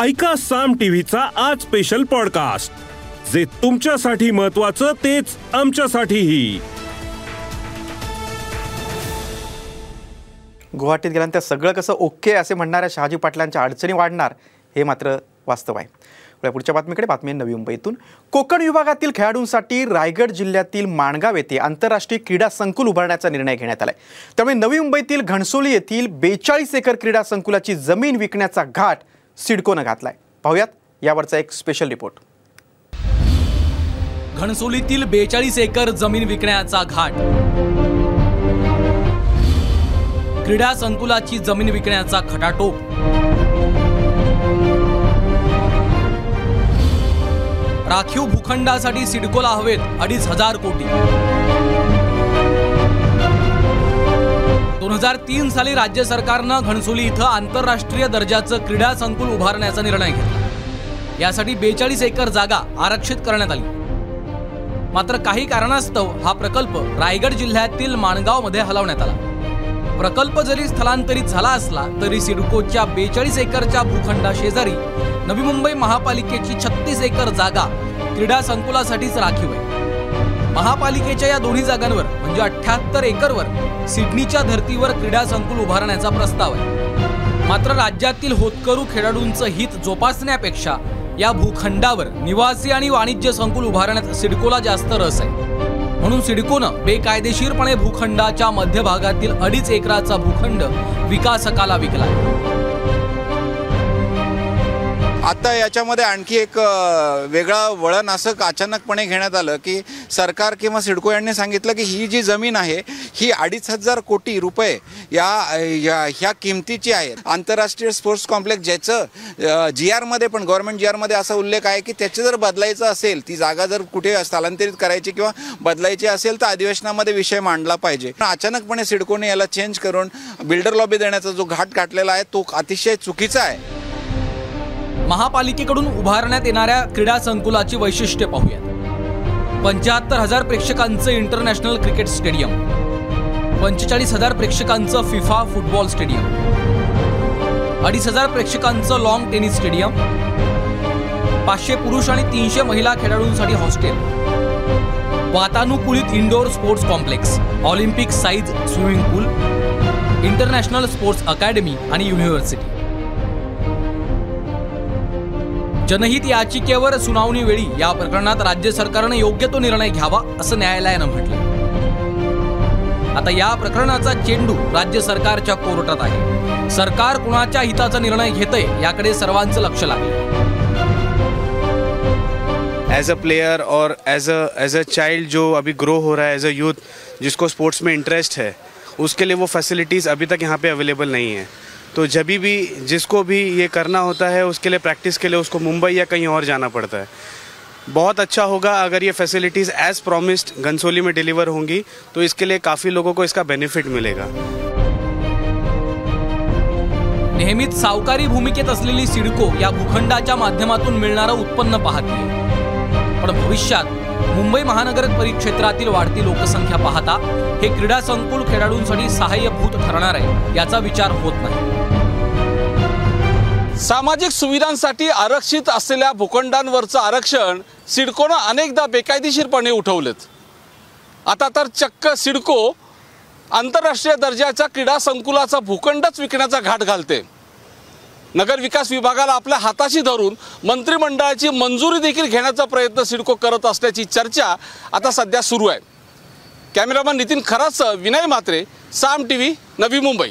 ऐका साम टीव्हीचा आज स्पेशल पॉडकास्ट जे तुमच्यासाठी महत्वाचं तेच आमच्यासाठीही. गुवाहाटीत गेल्यानंतर सगळं कसं ओके असे म्हणणाऱ्या शहाजी पाटलांच्या अडचणी वाढणार हे मात्र वास्तव आहे. पुढच्या बातमीकडे बातमी नवी मुंबईतून. कोकण विभागातील खेळाडूंसाठी रायगड जिल्ह्यातील माणगाव येथे आंतरराष्ट्रीय क्रीडा संकुल उभारण्याचा निर्णय घेण्यात आला आहे त्यामुळे नवी मुंबईतील घणसोली येथील बेचाळीस एकर क्रीडा संकुलाची जमीन विकण्याचा घाट सिडकोनं घातलाय. पाहूयात यावरचा एक स्पेशल रिपोर्ट घणसोलीतील बेचाळीस एकर जमीन विकण्याचा घाट. क्रीडा संकुलाची जमीन विकण्याचा खटाटोप. राखीव भूखंडासाठी सिडकोला हवेत अडीच हजार कोटी. दोन हजार तीन साली राज्य सरकारनं घणसोली इथं आंतरराष्ट्रीय दर्जाचं क्रीडा संकुल उभारण्याचा निर्णय घेतला. यासाठी बेचाळीस एकर जागा आरक्षित करण्यात आली. मात्र काही कारणास्तव हा प्रकल्प रायगड जिल्ह्यातील माणगावमध्ये हलवण्यात आला. प्रकल्प जरी स्थलांतरित झाला असला तरी सिडकोच्या बेचाळीस एकरच्या भूखंडा शेजारी नवी मुंबई महापालिकेची छत्तीस एकर जागा क्रीडा संकुलासाठीच राखीव आहे. महापालिकेच्या या दोन्ही जागांवर म्हणजे अठ्याहत्तर एकरवर सिडनीच्या धर्तीवर क्रीडा संकुल उभारण्याचा प्रस्ताव आहे. मात्र राज्यातील होतकरू खेळाडूंचं हित जोपासण्यापेक्षा या भूखंडावर निवासी आणि वाणिज्य संकुल उभारण्यात सिडकोला जास्त रस आहे. म्हणून सिडकोनं बेकायदेशीरपणे भूखंडाच्या मध्यभागातील अडीच एकराचा भूखंड विकासकाला विकला. आता याच्यामध्ये आणखी एक वेगळा वेगळं वळण असं अचानकपणे घेण्यात आलं की सरकार किंवा सिडको यांनी सांगितलं की ही जी जमीन आहे ही अडीच हजार कोटी रुपये या या- ह्या किमतीची आहे. आंतरराष्ट्रीय स्पोर्ट्स कॉम्प्लेक्स ज्याचं जी आरमध्ये पण गव्हर्नमेंट जी आरमध्ये असा उल्लेख आहे की त्याचे जर बदलायचं असेल ती जागा जर कुठे स्थलांतरित करायची किंवा बदलायची असेल तर अधिवेशनामध्ये विषय मांडला पाहिजे. पण अचानकपणे सिडकोने याला चेंज करून बिल्डर लॉबी देण्याचा जो घाट गाठलेला आहे तो अतिशय चुकीचा आहे. महापालिकेकडून उभारण्यात येणाऱ्या क्रीडा संकुलाची वैशिष्ट्ये पाहूयात. पंच्याहत्तर हजार प्रेक्षकांचं इंटरनॅशनल क्रिकेट स्टेडियम. पंचेचाळीस हजार प्रेक्षकांचं फिफा फुटबॉल स्टेडियम. अडीच हजार प्रेक्षकांचं लॉंग टेनिस स्टेडियम पाचशे पुरुष आणि तीनशे महिला खेळाडूंसाठी हॉस्टेल. वातानुकूलित indoor sports complex Olympic size swimming pool international sports academy आणि युनिव्हर्सिटी जनहित याचिकेवर सुनावणी वेळी या प्रकरणात राज्य सरकारनं योग्य तो निर्णय घ्यावा असं न्यायालयानं म्हटलं आता या प्रकरणाचा चेंडू राज्य सरकारच्या कोर्टात आहे. सरकार कुणाच्या हिताचा निर्णय घेतंय याकडे सर्वांचं लक्ष लागलं एज अ प्लेयर और as a as a child जो अभी ग्रो हो रहा है एज अ यूथ जिसको स्पोर्ट्स में इंटरेस्ट है, उसके लिए वो फैसिलिटीज़ अभी तक यहाँ पे अवेलेबल नहीं है। तो जब भी जिसको भी ये करना होता है, उसके लिए प्रैक्टिस के लिए उसको मुंबई या कहीं और जाना पड़ता है। बहुत अच्छा होगा अगर ये फैसिलिटीज़ एज प्रॉमिस्ड घनसोली में डिलीवर होंगी तो इसके लिए काफ़ी लोगों को इसका बेनिफिट मिलेगा। नेहमीच सावकारी भूमिकेत असलेली सिडको या भूखंडाच्या माध्यमातून मिळणारं उत्पन्न पाहते. पण भविष्यात मुंबई महानगर परिक्षेत्रातील वाढती लोकसंख्या पाहता, हे क्रीडा संकुल खेळाडूंसाठी सहाय्यभूत ठरणार आहे, याचा विचार होत नाही. सामाजिक सुविधांसाठी आरक्षित असलेल्या भूखंडांवरचं आरक्षण सिडकोनं अनेकदा बेकायदेशीरपणे उठवलेत. आता तर चक्क सिडको आंतरराष्ट्रीय दर्जाच्या क्रीडा संकुलाचा भूखंडच विकण्याचा घाट घालते. नगर विकास विभागाला आपल्या हाताशी धरून मंत्रिमंडळाची मंजुरी देखील घेण्याचा प्रयत्न सिडको करत असल्याची चर्चा आता सध्या सुरू आहे. कॅमेरामन नितीन खरासह विनय मात्रे साम टी व्ही नवी मुंबई.